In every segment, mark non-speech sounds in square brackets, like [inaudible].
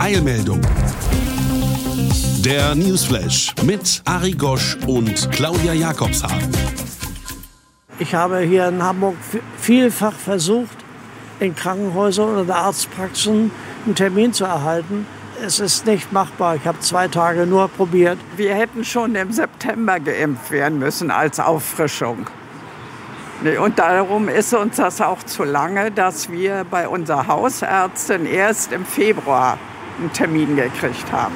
Eilmeldung. Der Newsflash mit Ari Gosch und Claudia Jakobshagen. Ich habe hier in Hamburg vielfach versucht, in Krankenhäusern oder Arztpraxen einen Termin zu erhalten. Es ist nicht machbar. Ich habe zwei Tage nur probiert. Wir hätten schon im September geimpft werden müssen als Auffrischung. Und darum ist uns das auch zu lange, dass wir bei unserer Hausärztin erst im Februar einen Termin gekriegt haben.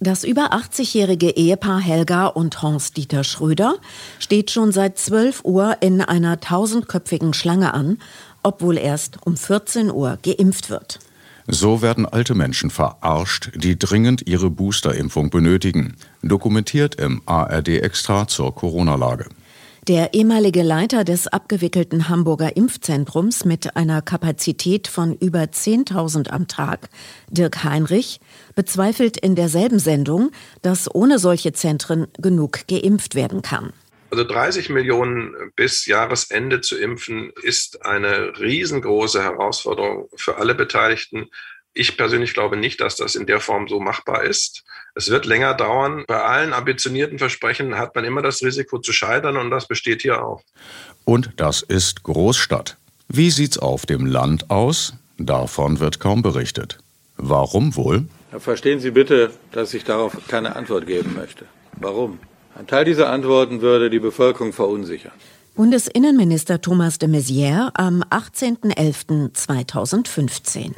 Das über 80-jährige Ehepaar Helga und Hans-Dieter Schröder steht schon seit 12 Uhr in einer tausendköpfigen Schlange an, obwohl erst um 14 Uhr geimpft wird. So werden alte Menschen verarscht, die dringend ihre Boosterimpfung benötigen, dokumentiert im ARD Extra zur Corona-Lage. Der ehemalige Leiter des abgewickelten Hamburger Impfzentrums mit einer Kapazität von über 10.000 am Tag, Dirk Heinrich, bezweifelt in derselben Sendung, dass ohne solche Zentren genug geimpft werden kann. Also 30 Millionen bis Jahresende zu impfen, ist eine riesengroße Herausforderung für alle Beteiligten. Ich persönlich glaube nicht, dass das in der Form so machbar ist. Es wird länger dauern. Bei allen ambitionierten Versprechen hat man immer das Risiko zu scheitern und das besteht hier auch. Und das ist Großstadt. Wie sieht's auf dem Land aus? Davon wird kaum berichtet. Warum wohl? Verstehen Sie bitte, dass ich darauf keine Antwort geben möchte. Warum? Ein Teil dieser Antworten würde die Bevölkerung verunsichern. Bundesinnenminister Thomas de Maizière am 18.11.2015.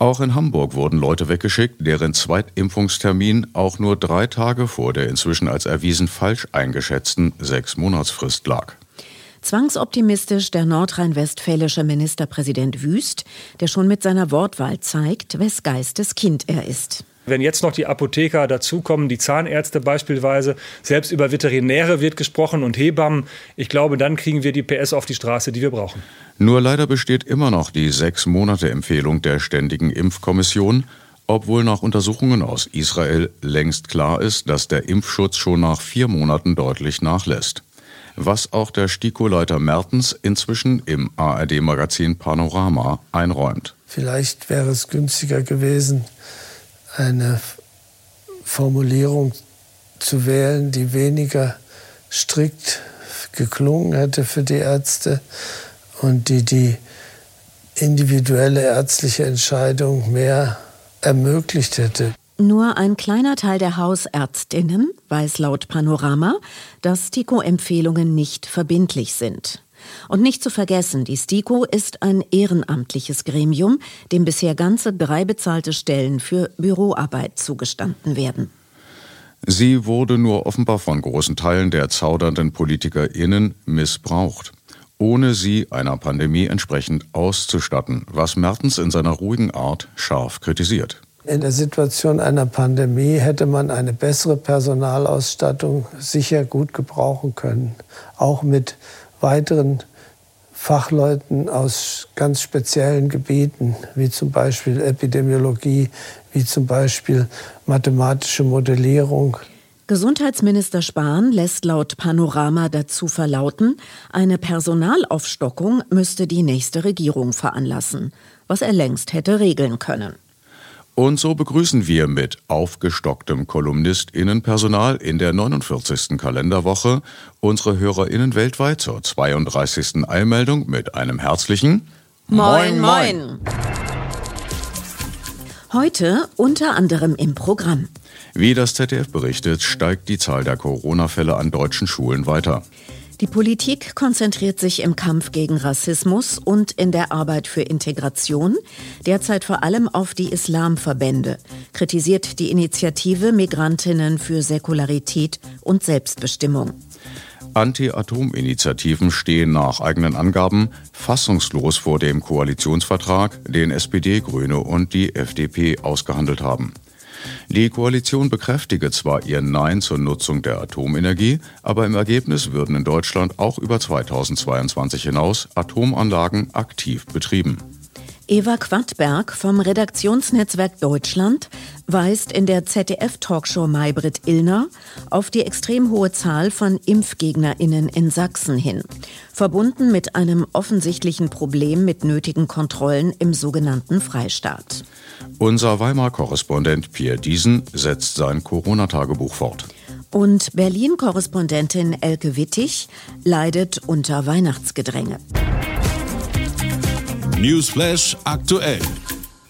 Auch in Hamburg wurden Leute weggeschickt, deren Zweitimpfungstermin auch nur drei Tage vor der inzwischen als erwiesen falsch eingeschätzten Sechs-Monatsfrist lag. Zwangsoptimistisch der nordrhein-westfälische Ministerpräsident Wüst, der schon mit seiner Wortwahl zeigt, wes Geistes Kind er ist. Wenn jetzt noch die Apotheker dazukommen, die Zahnärzte beispielsweise, selbst über Veterinäre wird gesprochen und Hebammen, ich glaube, dann kriegen wir die PS auf die Straße, die wir brauchen. Nur leider besteht immer noch die Sechs-Monate-Empfehlung der Ständigen Impfkommission, obwohl nach Untersuchungen aus Israel längst klar ist, dass der Impfschutz schon nach vier Monaten deutlich nachlässt. Was auch der STIKO-Leiter Mertens inzwischen im ARD-Magazin Panorama einräumt. Vielleicht wäre es günstiger gewesen, eine Formulierung zu wählen, die weniger strikt geklungen hätte für die Ärzte und die die individuelle ärztliche Entscheidung mehr ermöglicht hätte. Nur ein kleiner Teil der Hausärztinnen weiß laut Panorama, dass STIKO-Empfehlungen nicht verbindlich sind. Und nicht zu vergessen, die STIKO ist ein ehrenamtliches Gremium, dem bisher ganze drei bezahlte Stellen für Büroarbeit zugestanden werden. Sie wurde nur offenbar von großen Teilen der zaudernden PolitikerInnen missbraucht, ohne sie einer Pandemie entsprechend auszustatten, was Mertens in seiner ruhigen Art scharf kritisiert. In der Situation einer Pandemie hätte man eine bessere Personalausstattung sicher gut gebrauchen können, auch mit weiteren Fachleuten aus ganz speziellen Gebieten, wie zum Beispiel Epidemiologie, wie zum Beispiel mathematische Modellierung. Gesundheitsminister Spahn lässt laut Panorama dazu verlauten, eine Personalaufstockung müsste die nächste Regierung veranlassen, was er längst hätte regeln können. Und so begrüßen wir mit aufgestocktem KolumnistInnenpersonal in der 49. Kalenderwoche unsere HörerInnen weltweit zur 32. Eilmeldung mit einem herzlichen Moin Moin! Heute unter anderem im Programm. Wie das ZDF berichtet, steigt die Zahl der Corona-Fälle an deutschen Schulen weiter. Die Politik konzentriert sich im Kampf gegen Rassismus und in der Arbeit für Integration derzeit vor allem auf die Islamverbände, kritisiert die Initiative Migrantinnen für Säkularität und Selbstbestimmung. Anti-Atom-Initiativen stehen nach eigenen Angaben fassungslos vor dem Koalitionsvertrag, den SPD, Grüne und die FDP ausgehandelt haben. Die Koalition bekräftige zwar ihr Nein zur Nutzung der Atomenergie, aber im Ergebnis würden in Deutschland auch über 2022 hinaus Atomanlagen aktiv betrieben. Eva Quadberg vom Redaktionsnetzwerk Deutschland weist in der ZDF-Talkshow Maybrit Illner auf die extrem hohe Zahl von ImpfgegnerInnen in Sachsen hin, verbunden mit einem offensichtlichen Problem mit nötigen Kontrollen im sogenannten Freistaat. Unser Weimar-Korrespondent Pierre Diesen setzt sein Corona-Tagebuch fort. Und Berlin-Korrespondentin Elke Wittig leidet unter Weihnachtsgedränge. Newsflash aktuell.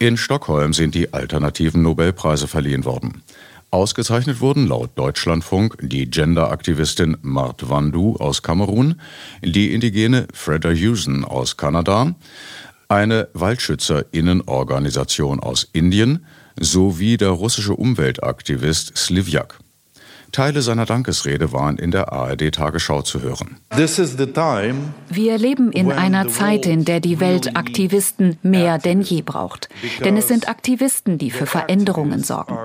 In Stockholm sind die alternativen Nobelpreise verliehen worden. Ausgezeichnet wurden laut Deutschlandfunk die Gender-Aktivistin Mart Wandu aus Kamerun, die indigene Freda Hewson aus Kanada, eine Waldschützerinnenorganisation aus Indien sowie der russische Umweltaktivist Slivjak. Teile seiner Dankesrede waren in der ARD-Tagesschau zu hören. Wir leben in einer Zeit, in der die Welt Aktivisten mehr denn je braucht. Denn es sind Aktivisten, die für Veränderungen sorgen.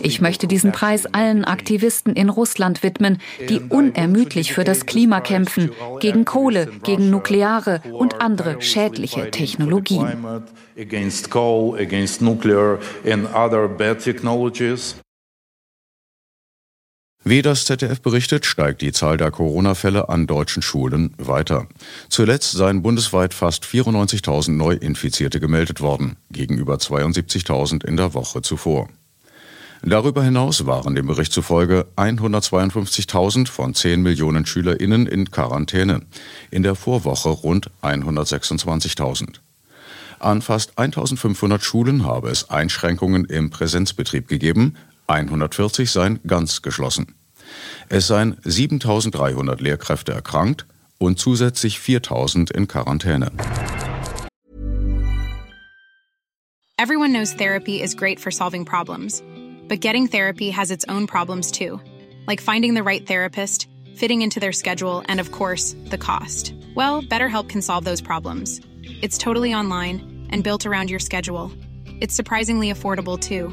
Ich möchte diesen Preis allen Aktivisten in Russland widmen, die unermüdlich für das Klima kämpfen, gegen Kohle, gegen nukleare und andere schädliche Technologien. Wie das ZDF berichtet, steigt die Zahl der Corona-Fälle an deutschen Schulen weiter. Zuletzt seien bundesweit fast 94.000 Neuinfizierte gemeldet worden, gegenüber 72.000 in der Woche zuvor. Darüber hinaus waren dem Bericht zufolge 152.000 von 10 Millionen SchülerInnen in Quarantäne, in der Vorwoche rund 126.000. An fast 1500 Schulen habe es Einschränkungen im Präsenzbetrieb gegeben, 140 seien ganz geschlossen. Es seien 7300 Lehrkräfte erkrankt und zusätzlich 4000 in Quarantäne. Everyone knows therapy is great for solving problems, but getting therapy has its own problems too, like finding the right therapist, fitting into their schedule, and of course, the cost. Well, BetterHelp can solve those problems. It's totally online and built around your schedule. It's surprisingly affordable too.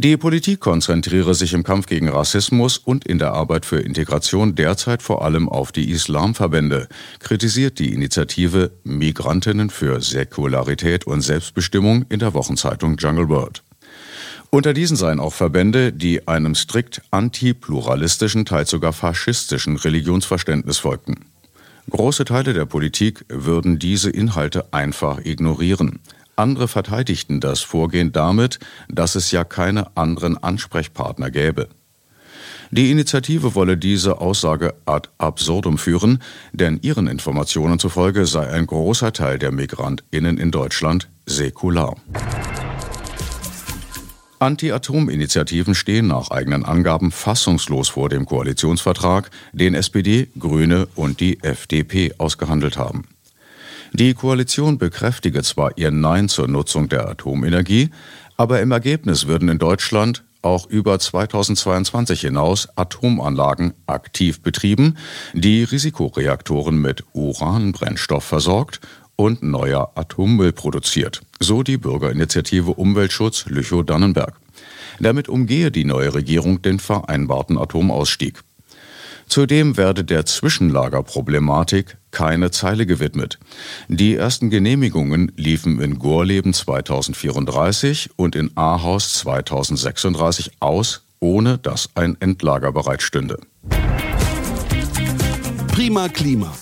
Die Politik konzentriere sich im Kampf gegen Rassismus und in der Arbeit für Integration derzeit vor allem auf die Islamverbände, kritisiert die Initiative Migrantinnen für Säkularität und Selbstbestimmung in der Wochenzeitung Jungle World. Unter diesen seien auch Verbände, die einem strikt antipluralistischen, teils sogar faschistischen Religionsverständnis folgten. Große Teile der Politik würden diese Inhalte einfach ignorieren. Andere verteidigten das Vorgehen damit, dass es ja keine anderen Ansprechpartner gäbe. Die Initiative wolle diese Aussage ad absurdum führen, denn ihren Informationen zufolge sei ein großer Teil der Migrantinnen in Deutschland säkular. Anti-Atom-Initiativen stehen nach eigenen Angaben fassungslos vor dem Koalitionsvertrag, den SPD, Grüne und die FDP ausgehandelt haben. Die Koalition bekräftige zwar ihr Nein zur Nutzung der Atomenergie, aber im Ergebnis würden in Deutschland auch über 2022 hinaus Atomanlagen aktiv betrieben, die Risikoreaktoren mit Uranbrennstoff versorgt und neuer Atommüll produziert, so die Bürgerinitiative Umweltschutz Lüchow-Dannenberg. Damit umgehe die neue Regierung den vereinbarten Atomausstieg. Zudem werde der Zwischenlagerproblematik keine Zeile gewidmet. Die ersten Genehmigungen liefen in Gorleben 2034 und in Ahaus 2036 aus, ohne dass ein Endlager bereitstünde. Prima Klima.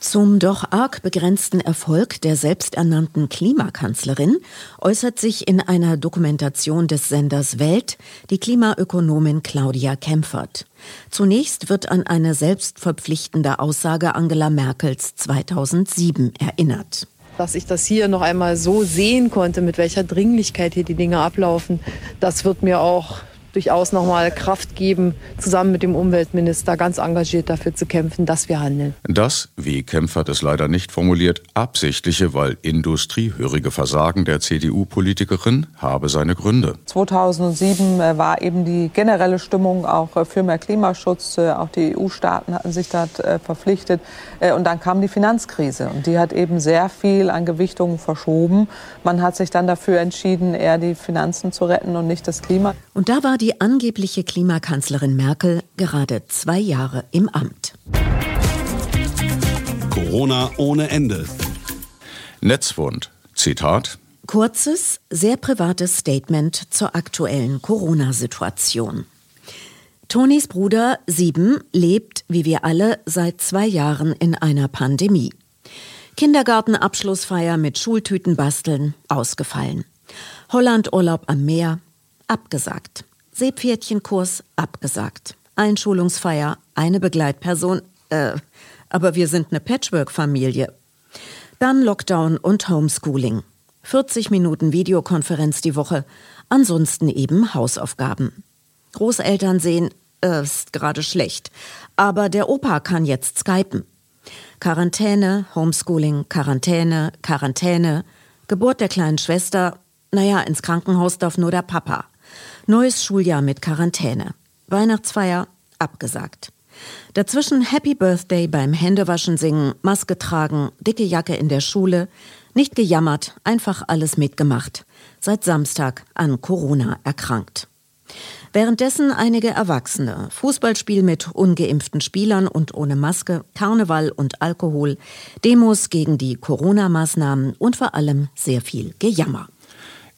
Zum doch arg begrenzten Erfolg der selbsternannten Klimakanzlerin äußert sich in einer Dokumentation des Senders Welt die Klimaökonomin Claudia Kempfert. Zunächst wird an eine selbstverpflichtende Aussage Angela Merkels 2007 erinnert. Dass ich das hier noch einmal so sehen konnte, mit welcher Dringlichkeit hier die Dinge ablaufen, das wird mir auch durchaus nochmal Kraft geben, zusammen mit dem Umweltminister ganz engagiert dafür zu kämpfen, dass wir handeln. Das, wie Kempfert es leider nicht formuliert, absichtliche, weil industriehörige Versagen der CDU-Politikerin habe seine Gründe. 2007 äh, war eben die generelle Stimmung auch äh, für mehr Klimaschutz. Äh, auch die EU-Staaten hatten sich da verpflichtet. Und dann kam die Finanzkrise und die hat eben sehr viel an Gewichtungen verschoben. Man hat sich dann dafür entschieden, eher die Finanzen zu retten und nicht das Klima. Und da war die angebliche Klimakanzlerin Merkel gerade zwei Jahre im Amt. Corona ohne Ende. Netzwund. Zitat. Kurzes, sehr privates Statement zur aktuellen Corona-Situation. Tonys Bruder, sieben, lebt, wie wir alle, seit zwei Jahren in einer Pandemie. Kindergartenabschlussfeier mit Schultüten basteln, ausgefallen. Hollandurlaub am Meer, abgesagt. Seepferdchenkurs, abgesagt. Einschulungsfeier, eine Begleitperson, äh, aber wir sind eine Patchwork-Familie. Dann Lockdown und Homeschooling. 40 Minuten Videokonferenz die Woche, ansonsten eben Hausaufgaben. Großeltern sehen, äh, ist gerade schlecht, aber der Opa kann jetzt skypen. Quarantäne, Homeschooling, Quarantäne, Quarantäne, Geburt der kleinen Schwester, naja, ins Krankenhaus darf nur der Papa. Neues Schuljahr mit Quarantäne. Weihnachtsfeier abgesagt. Dazwischen Happy Birthday beim Händewaschen singen, Maske tragen, dicke Jacke in der Schule, nicht gejammert, einfach alles mitgemacht. Seit Samstag an Corona erkrankt. Währenddessen einige Erwachsene, Fußballspiel mit ungeimpften Spielern und ohne Maske, Karneval und Alkohol, Demos gegen die Corona-Maßnahmen und vor allem sehr viel Gejammer.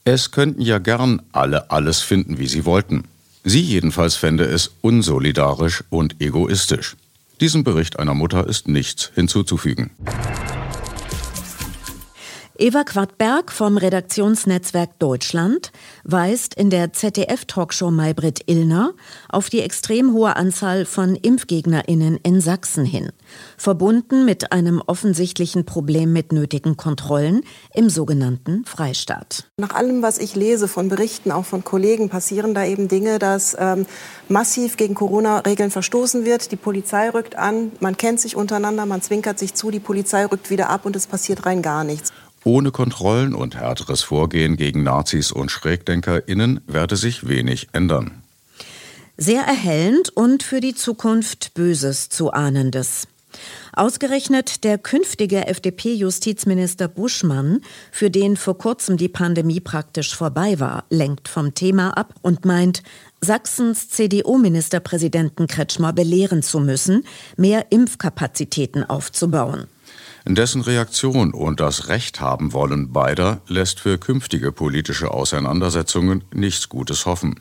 Es könnten ja gern alle alles finden, wie sie wollten. Sie jedenfalls fände es unsolidarisch und egoistisch. Diesem Bericht einer Mutter ist nichts hinzuzufügen. Eva Quadberg vom Redaktionsnetzwerk Deutschland weist in der ZDF-Talkshow Maybrit Illner auf die extrem hohe Anzahl von ImpfgegnerInnen in Sachsen hin, verbunden mit einem offensichtlichen Problem mit nötigen Kontrollen im sogenannten Freistaat. Nach allem, was ich lese von Berichten, auch von Kollegen, passieren da eben Dinge, dass ähm, massiv gegen Corona-Regeln verstoßen wird. Die Polizei rückt an, man kennt sich untereinander, man zwinkert sich zu, die Polizei rückt wieder ab und es passiert rein gar nichts. Ohne Kontrollen und härteres Vorgehen gegen Nazis und SchrägdenkerInnen werde sich wenig ändern. Sehr erhellend und für die Zukunft Böses zu ahnendes. Ausgerechnet der künftige FDP-Justizminister Buschmann, für den vor kurzem die Pandemie praktisch vorbei war, lenkt vom Thema ab und meint, Sachsens CDU-Ministerpräsidenten Kretschmer belehren zu müssen, mehr Impfkapazitäten aufzubauen. Dessen Reaktion und das Recht haben wollen beider lässt für künftige politische Auseinandersetzungen nichts Gutes hoffen.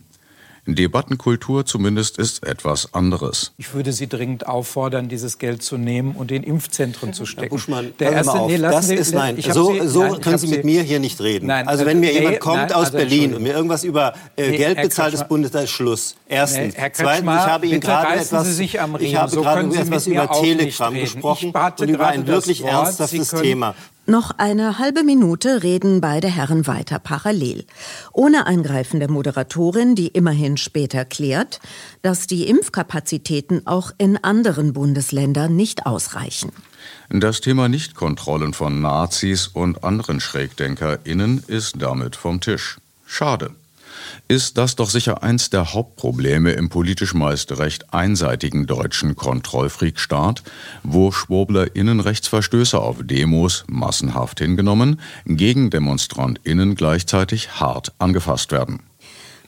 Debattenkultur zumindest ist etwas anderes. Ich würde Sie dringend auffordern, dieses Geld zu nehmen und in Impfzentren zu stecken. Herr Buschmann, der erste, mal auf. Nee, das Sie, ist nein. So, Sie, so nein, können Sie mit mir hier nicht reden. Nein, also wenn mir nee, jemand kommt nein, aus also Berlin und mir irgendwas über äh, nee, Geld bezahlt des Bundes, da ist Schluss. Erstens. Nee, Zweitens, ich habe Ihnen gerade etwas, ich habe so gerade etwas über Telegram gesprochen und über ein wirklich ernsthaftes Thema. Noch eine halbe Minute reden beide Herren weiter parallel. Ohne Eingreifen der Moderatorin, die immerhin später klärt, dass die Impfkapazitäten auch in anderen Bundesländern nicht ausreichen. Das Thema Nichtkontrollen von Nazis und anderen SchrägdenkerInnen ist damit vom Tisch. Schade ist das doch sicher eins der Hauptprobleme im politisch meist recht einseitigen deutschen Kontrollfreakstaat, wo SchwurblerInnen Rechtsverstöße auf Demos massenhaft hingenommen, gegen DemonstrantInnen gleichzeitig hart angefasst werden.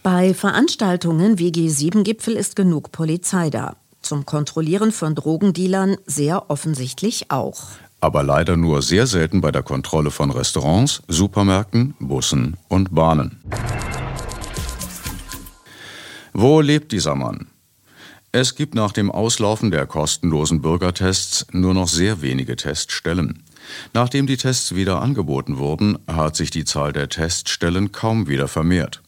Bei Veranstaltungen wie G7-Gipfel ist genug Polizei da. Zum Kontrollieren von Drogendealern sehr offensichtlich auch. Aber leider nur sehr selten bei der Kontrolle von Restaurants, Supermärkten, Bussen und Bahnen. Wo lebt dieser Mann? Es gibt nach dem Auslaufen der kostenlosen Bürgertests nur noch sehr wenige Teststellen. Nachdem die Tests wieder angeboten wurden, hat sich die Zahl der Teststellen kaum wieder vermehrt.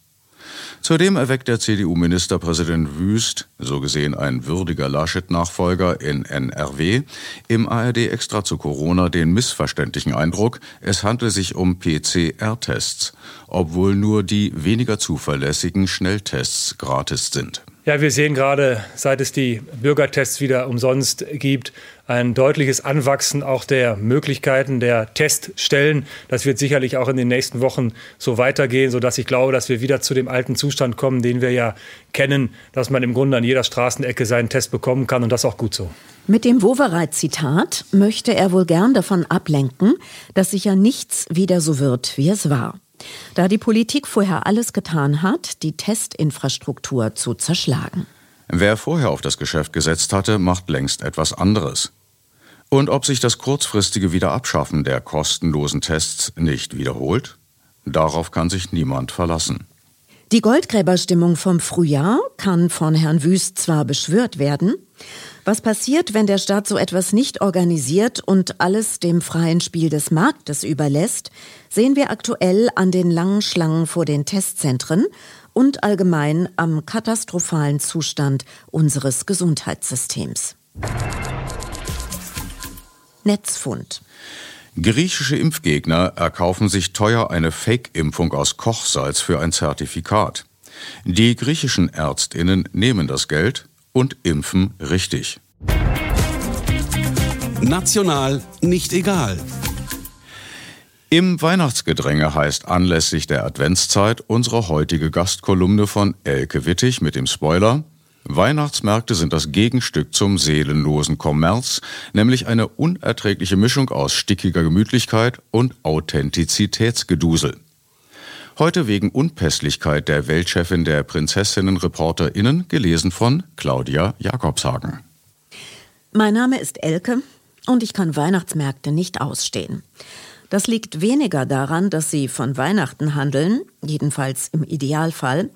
Zudem erweckt der CDU-Ministerpräsident Wüst, so gesehen ein würdiger Laschet-Nachfolger in NRW, im ARD extra zu Corona den missverständlichen Eindruck, es handle sich um PCR-Tests, obwohl nur die weniger zuverlässigen Schnelltests gratis sind. Ja, wir sehen gerade, seit es die Bürgertests wieder umsonst gibt, ein deutliches Anwachsen auch der Möglichkeiten der Teststellen. Das wird sicherlich auch in den nächsten Wochen so weitergehen, sodass ich glaube, dass wir wieder zu dem alten Zustand kommen, den wir ja kennen, dass man im Grunde an jeder Straßenecke seinen Test bekommen kann und das auch gut so. Mit dem Wowereit-Zitat möchte er wohl gern davon ablenken, dass sicher nichts wieder so wird, wie es war da die Politik vorher alles getan hat, die Testinfrastruktur zu zerschlagen. Wer vorher auf das Geschäft gesetzt hatte, macht längst etwas anderes. Und ob sich das kurzfristige Wiederabschaffen der kostenlosen Tests nicht wiederholt? Darauf kann sich niemand verlassen. Die Goldgräberstimmung vom Frühjahr kann von Herrn Wüst zwar beschwört werden, was passiert, wenn der Staat so etwas nicht organisiert und alles dem freien Spiel des Marktes überlässt, sehen wir aktuell an den langen Schlangen vor den Testzentren und allgemein am katastrophalen Zustand unseres Gesundheitssystems. Netzfund. Griechische Impfgegner erkaufen sich teuer eine Fake-Impfung aus Kochsalz für ein Zertifikat. Die griechischen Ärztinnen nehmen das Geld, und impfen richtig. National nicht egal. Im Weihnachtsgedränge heißt anlässlich der Adventszeit unsere heutige Gastkolumne von Elke Wittig mit dem Spoiler Weihnachtsmärkte sind das Gegenstück zum seelenlosen Kommerz, nämlich eine unerträgliche Mischung aus stickiger Gemütlichkeit und Authentizitätsgedusel. Heute wegen Unpässlichkeit der Weltchefin der Prinzessinnen-ReporterInnen, gelesen von Claudia Jakobshagen. Mein Name ist Elke und ich kann Weihnachtsmärkte nicht ausstehen. Das liegt weniger daran, dass sie von Weihnachten handeln, jedenfalls im Idealfall,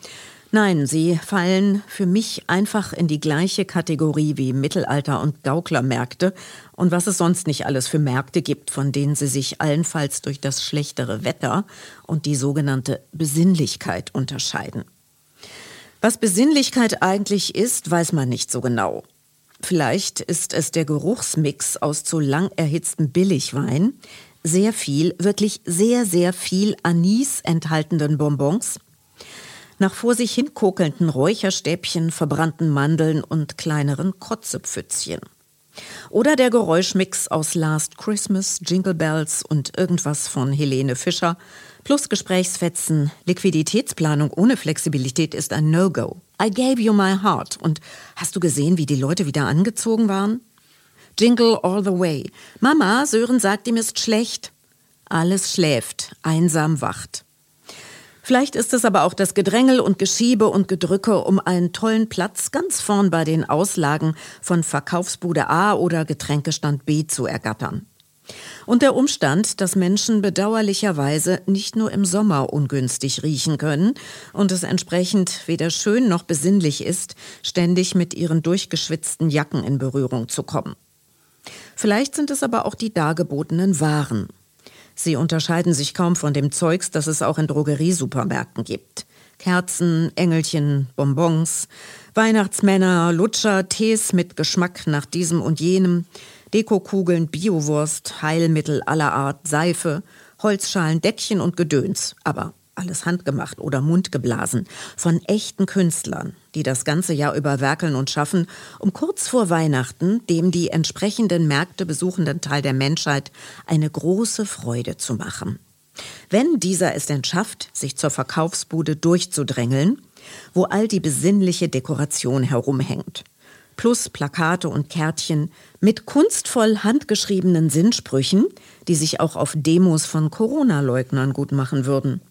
Nein, sie fallen für mich einfach in die gleiche Kategorie wie Mittelalter- und Gauklermärkte und was es sonst nicht alles für Märkte gibt, von denen sie sich allenfalls durch das schlechtere Wetter und die sogenannte Besinnlichkeit unterscheiden. Was Besinnlichkeit eigentlich ist, weiß man nicht so genau. Vielleicht ist es der Geruchsmix aus zu lang erhitztem Billigwein, sehr viel, wirklich sehr, sehr viel Anis enthaltenden Bonbons, nach vor sich hin kokelnden Räucherstäbchen, verbrannten Mandeln und kleineren Kotzepfützchen. Oder der Geräuschmix aus Last Christmas, Jingle Bells und irgendwas von Helene Fischer, plus Gesprächsfetzen, Liquiditätsplanung ohne Flexibilität ist ein No-Go. I gave you my heart. Und hast du gesehen, wie die Leute wieder angezogen waren? Jingle all the way. Mama, Sören sagt, ihm ist schlecht. Alles schläft, einsam wacht. Vielleicht ist es aber auch das Gedrängel und Geschiebe und Gedrücke um einen tollen Platz ganz vorn bei den Auslagen von Verkaufsbude A oder Getränkestand B zu ergattern. Und der Umstand, dass Menschen bedauerlicherweise nicht nur im Sommer ungünstig riechen können und es entsprechend weder schön noch besinnlich ist, ständig mit ihren durchgeschwitzten Jacken in Berührung zu kommen. Vielleicht sind es aber auch die dargebotenen Waren. Sie unterscheiden sich kaum von dem Zeugs, das es auch in Drogeriesupermärkten gibt. Kerzen, Engelchen, Bonbons, Weihnachtsmänner, Lutscher, Tees mit Geschmack nach diesem und jenem, Dekokugeln, Biowurst, Heilmittel aller Art, Seife, Holzschalen, Deckchen und Gedöns. Aber alles handgemacht oder mundgeblasen, von echten Künstlern, die das ganze Jahr über werkeln und schaffen, um kurz vor Weihnachten dem die entsprechenden Märkte besuchenden Teil der Menschheit eine große Freude zu machen. Wenn dieser es denn schafft, sich zur Verkaufsbude durchzudrängeln, wo all die besinnliche Dekoration herumhängt, plus Plakate und Kärtchen mit kunstvoll handgeschriebenen Sinnsprüchen, die sich auch auf Demos von Corona-Leugnern gut machen würden.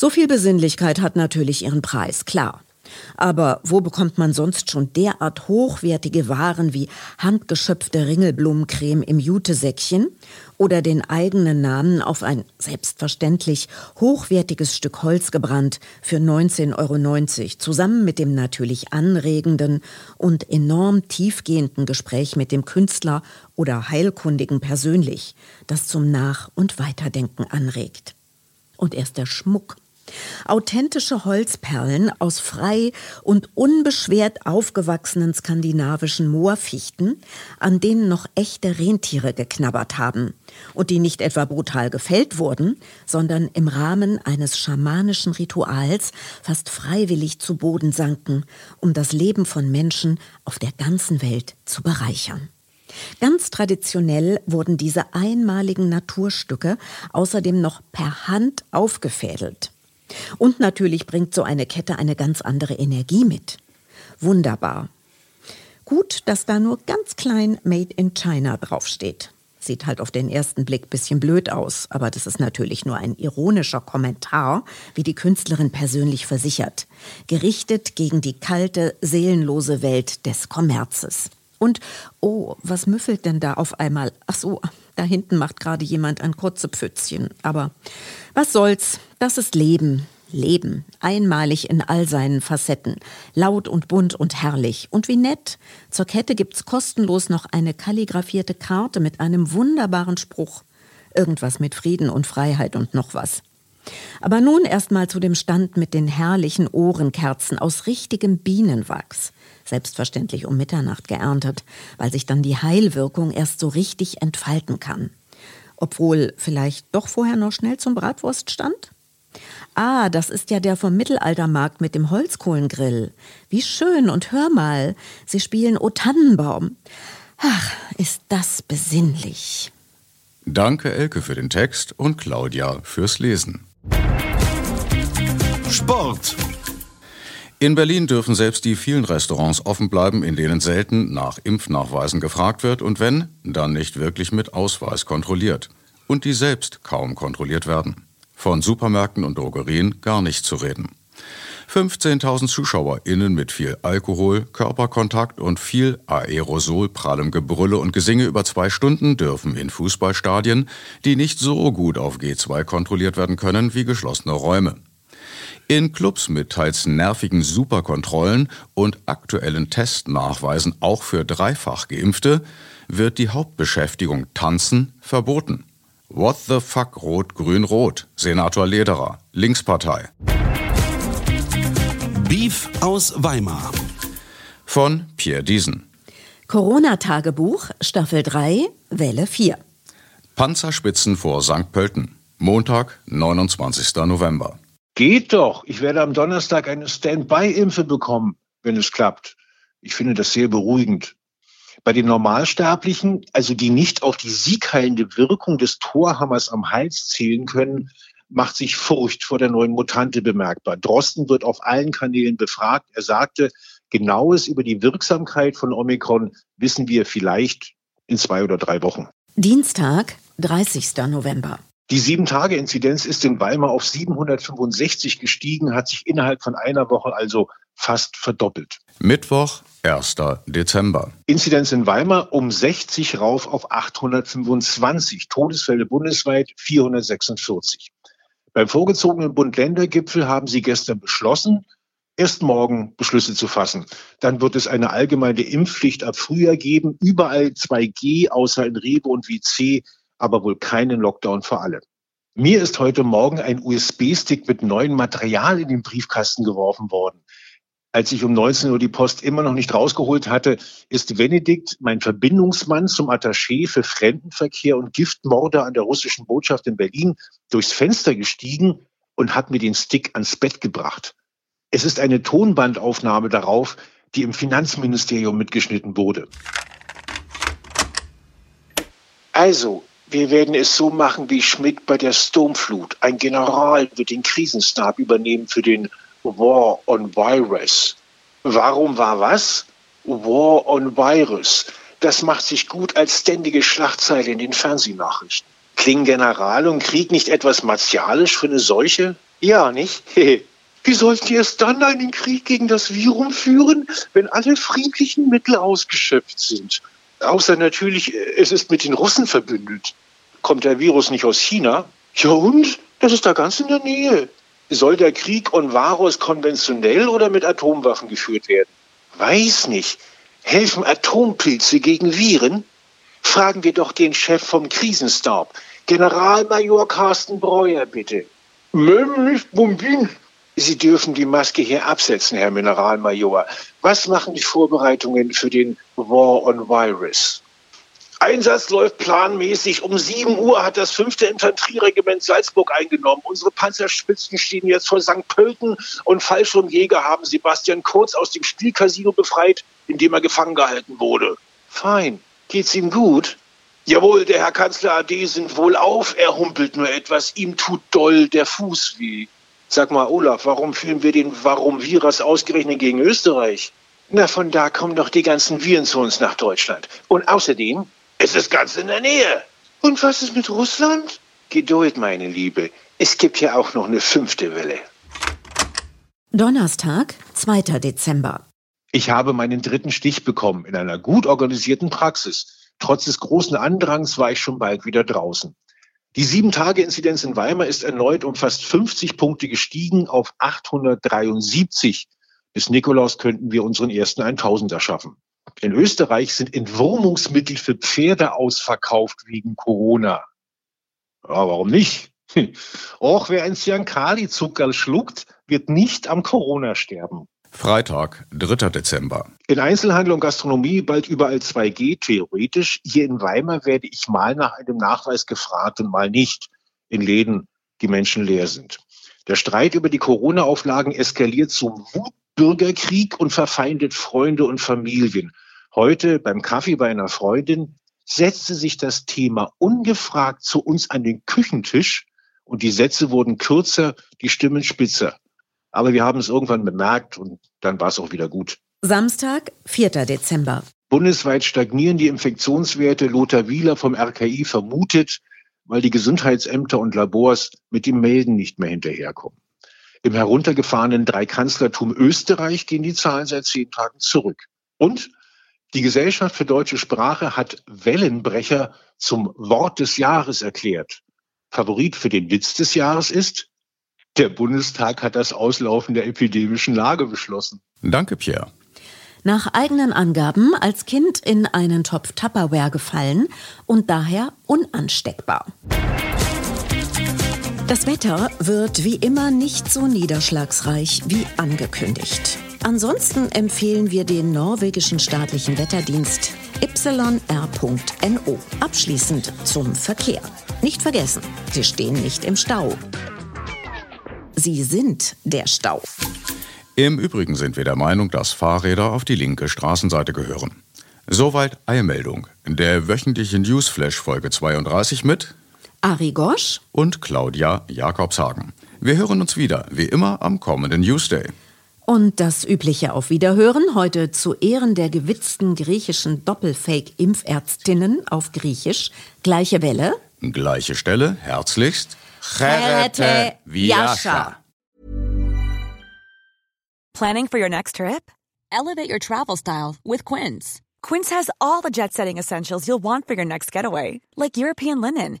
So viel Besinnlichkeit hat natürlich ihren Preis, klar. Aber wo bekommt man sonst schon derart hochwertige Waren wie handgeschöpfte Ringelblumencreme im Jutesäckchen oder den eigenen Namen auf ein selbstverständlich hochwertiges Stück Holz gebrannt für 19,90 Euro, zusammen mit dem natürlich anregenden und enorm tiefgehenden Gespräch mit dem Künstler oder Heilkundigen persönlich, das zum Nach- und Weiterdenken anregt. Und erst der Schmuck. Authentische Holzperlen aus frei und unbeschwert aufgewachsenen skandinavischen Moorfichten, an denen noch echte Rentiere geknabbert haben und die nicht etwa brutal gefällt wurden, sondern im Rahmen eines schamanischen Rituals fast freiwillig zu Boden sanken, um das Leben von Menschen auf der ganzen Welt zu bereichern. Ganz traditionell wurden diese einmaligen Naturstücke außerdem noch per Hand aufgefädelt. Und natürlich bringt so eine Kette eine ganz andere Energie mit. Wunderbar. Gut, dass da nur ganz klein Made in China draufsteht. Sieht halt auf den ersten Blick bisschen blöd aus, aber das ist natürlich nur ein ironischer Kommentar, wie die Künstlerin persönlich versichert, gerichtet gegen die kalte, seelenlose Welt des Kommerzes. Und, oh, was müffelt denn da auf einmal? Ach so, da hinten macht gerade jemand ein kurze Pfützchen. Aber was soll's? Das ist Leben. Leben, einmalig in all seinen Facetten, laut und bunt und herrlich. Und wie nett. Zur Kette gibt's kostenlos noch eine kalligrafierte Karte mit einem wunderbaren Spruch. Irgendwas mit Frieden und Freiheit und noch was. Aber nun erstmal zu dem Stand mit den herrlichen Ohrenkerzen aus richtigem Bienenwachs selbstverständlich um Mitternacht geerntet, weil sich dann die Heilwirkung erst so richtig entfalten kann. Obwohl vielleicht doch vorher noch schnell zum Bratwurst stand? Ah, das ist ja der vom Mittelaltermarkt mit dem Holzkohlengrill. Wie schön und hör mal, sie spielen O Tannenbaum. Ach, ist das besinnlich. Danke Elke für den Text und Claudia fürs Lesen. Sport. In Berlin dürfen selbst die vielen Restaurants offen bleiben, in denen selten nach Impfnachweisen gefragt wird und wenn, dann nicht wirklich mit Ausweis kontrolliert. Und die selbst kaum kontrolliert werden. Von Supermärkten und Drogerien gar nicht zu reden. 15.000 ZuschauerInnen mit viel Alkohol, Körperkontakt und viel Aerosolprallem Gebrülle und Gesinge über zwei Stunden dürfen in Fußballstadien, die nicht so gut auf G2 kontrolliert werden können wie geschlossene Räume. In Clubs mit teils nervigen Superkontrollen und aktuellen Testnachweisen auch für dreifach Geimpfte wird die Hauptbeschäftigung Tanzen verboten. What the fuck Rot-Grün-Rot, Senator Lederer, Linkspartei. Beef aus Weimar. Von Pierre Diesen. Corona-Tagebuch, Staffel 3, Welle 4. Panzerspitzen vor St. Pölten. Montag, 29. November. Geht doch. Ich werde am Donnerstag eine Standby-Impfe bekommen, wenn es klappt. Ich finde das sehr beruhigend. Bei den Normalsterblichen, also die nicht auf die siegheilende Wirkung des Torhammers am Hals zählen können, macht sich Furcht vor der neuen Mutante bemerkbar. Drosten wird auf allen Kanälen befragt. Er sagte, genaues über die Wirksamkeit von Omikron wissen wir vielleicht in zwei oder drei Wochen. Dienstag, 30. November. Die Sieben-Tage-Inzidenz ist in Weimar auf 765 gestiegen, hat sich innerhalb von einer Woche also fast verdoppelt. Mittwoch, 1. Dezember. Inzidenz in Weimar um 60 rauf auf 825. Todesfälle bundesweit 446. Beim vorgezogenen Bund-Länder-Gipfel haben sie gestern beschlossen, erst morgen Beschlüsse zu fassen. Dann wird es eine allgemeine Impfpflicht ab Frühjahr geben, überall 2G, außer in Rewe und WC aber wohl keinen Lockdown für alle. Mir ist heute Morgen ein USB-Stick mit neuem Material in den Briefkasten geworfen worden. Als ich um 19 Uhr die Post immer noch nicht rausgeholt hatte, ist Benedikt, mein Verbindungsmann zum Attaché für Fremdenverkehr und Giftmorde an der russischen Botschaft in Berlin, durchs Fenster gestiegen und hat mir den Stick ans Bett gebracht. Es ist eine Tonbandaufnahme darauf, die im Finanzministerium mitgeschnitten wurde. Also, wir werden es so machen wie Schmidt bei der Sturmflut. Ein General wird den Krisenstab übernehmen für den War on Virus. Warum war was? War on Virus. Das macht sich gut als ständige Schlagzeile in den Fernsehnachrichten. Klingen General und Krieg nicht etwas martialisch für eine Seuche? Ja, nicht? [laughs] Wie sollten die es dann einen Krieg gegen das Virum führen, wenn alle friedlichen Mittel ausgeschöpft sind? Außer natürlich, es ist mit den Russen verbündet. Kommt der Virus nicht aus China? Ja und? Das ist da ganz in der Nähe. Soll der Krieg on Varus konventionell oder mit Atomwaffen geführt werden? Weiß nicht. Helfen Atompilze gegen Viren? Fragen wir doch den Chef vom Krisenstab, Generalmajor Carsten Breuer, bitte. Mögen nicht bombieren. Sie dürfen die Maske hier absetzen, Herr Mineralmajor. Was machen die Vorbereitungen für den War on Virus? Einsatz läuft planmäßig. Um 7 Uhr hat das 5. Infanterieregiment Salzburg eingenommen. Unsere Panzerspitzen stehen jetzt vor St. Pölten und Fallschirmjäger haben Sebastian Kurz aus dem Spielcasino befreit, in dem er gefangen gehalten wurde. Fein. Geht's ihm gut? Jawohl, der Herr Kanzler AD sind wohl auf. Er humpelt nur etwas. Ihm tut doll der Fuß weh. Sag mal, Olaf, warum führen wir den Warum-Virus ausgerechnet gegen Österreich? Na, von da kommen doch die ganzen Viren zu uns nach Deutschland. Und außerdem ist es ganz in der Nähe. Und was ist mit Russland? Geduld, meine Liebe. Es gibt ja auch noch eine fünfte Welle. Donnerstag, 2. Dezember. Ich habe meinen dritten Stich bekommen in einer gut organisierten Praxis. Trotz des großen Andrangs war ich schon bald wieder draußen. Die Sieben-Tage-Inzidenz in Weimar ist erneut um fast 50 Punkte gestiegen auf 873. Bis Nikolaus könnten wir unseren ersten 1000er schaffen. In Österreich sind Entwurmungsmittel für Pferde ausverkauft wegen Corona. Ja, warum nicht? [laughs] Auch wer ein Ziankali-Zucker schluckt, wird nicht am Corona sterben. Freitag, 3. Dezember. In Einzelhandel und Gastronomie bald überall 2G, theoretisch. Hier in Weimar werde ich mal nach einem Nachweis gefragt und mal nicht. In Läden, die Menschen leer sind. Der Streit über die Corona-Auflagen eskaliert zum Wutbürgerkrieg und verfeindet Freunde und Familien. Heute beim Kaffee bei einer Freundin setzte sich das Thema ungefragt zu uns an den Küchentisch und die Sätze wurden kürzer, die Stimmen spitzer. Aber wir haben es irgendwann bemerkt und dann war es auch wieder gut. Samstag, 4. Dezember. Bundesweit stagnieren die Infektionswerte. Lothar Wieler vom RKI vermutet, weil die Gesundheitsämter und Labors mit dem Melden nicht mehr hinterherkommen. Im heruntergefahrenen Dreikanzlertum Österreich gehen die Zahlen seit zehn Tagen zurück. Und die Gesellschaft für deutsche Sprache hat Wellenbrecher zum Wort des Jahres erklärt. Favorit für den Witz des Jahres ist, der Bundestag hat das Auslaufen der epidemischen Lage beschlossen. Danke, Pierre. Nach eigenen Angaben als Kind in einen Topf Tupperware gefallen und daher unansteckbar. Das Wetter wird wie immer nicht so niederschlagsreich wie angekündigt. Ansonsten empfehlen wir den norwegischen staatlichen Wetterdienst yr.no. Abschließend zum Verkehr. Nicht vergessen, Sie stehen nicht im Stau. Sie sind der Stau. Im Übrigen sind wir der Meinung, dass Fahrräder auf die linke Straßenseite gehören. Soweit Eilmeldung. Der wöchentliche Newsflash Folge 32 mit Ari Gosch und Claudia Jakobshagen. Wir hören uns wieder, wie immer, am kommenden Newsday. Und das übliche Auf Wiederhören heute zu Ehren der gewitzten griechischen Doppelfake-Impfärztinnen auf Griechisch. Gleiche Welle. Gleiche Stelle. Herzlichst. Cherete Viascha. Planning for your next trip? Elevate your travel style with Quince. Quince has all the jet setting essentials you'll want for your next getaway, like European linen,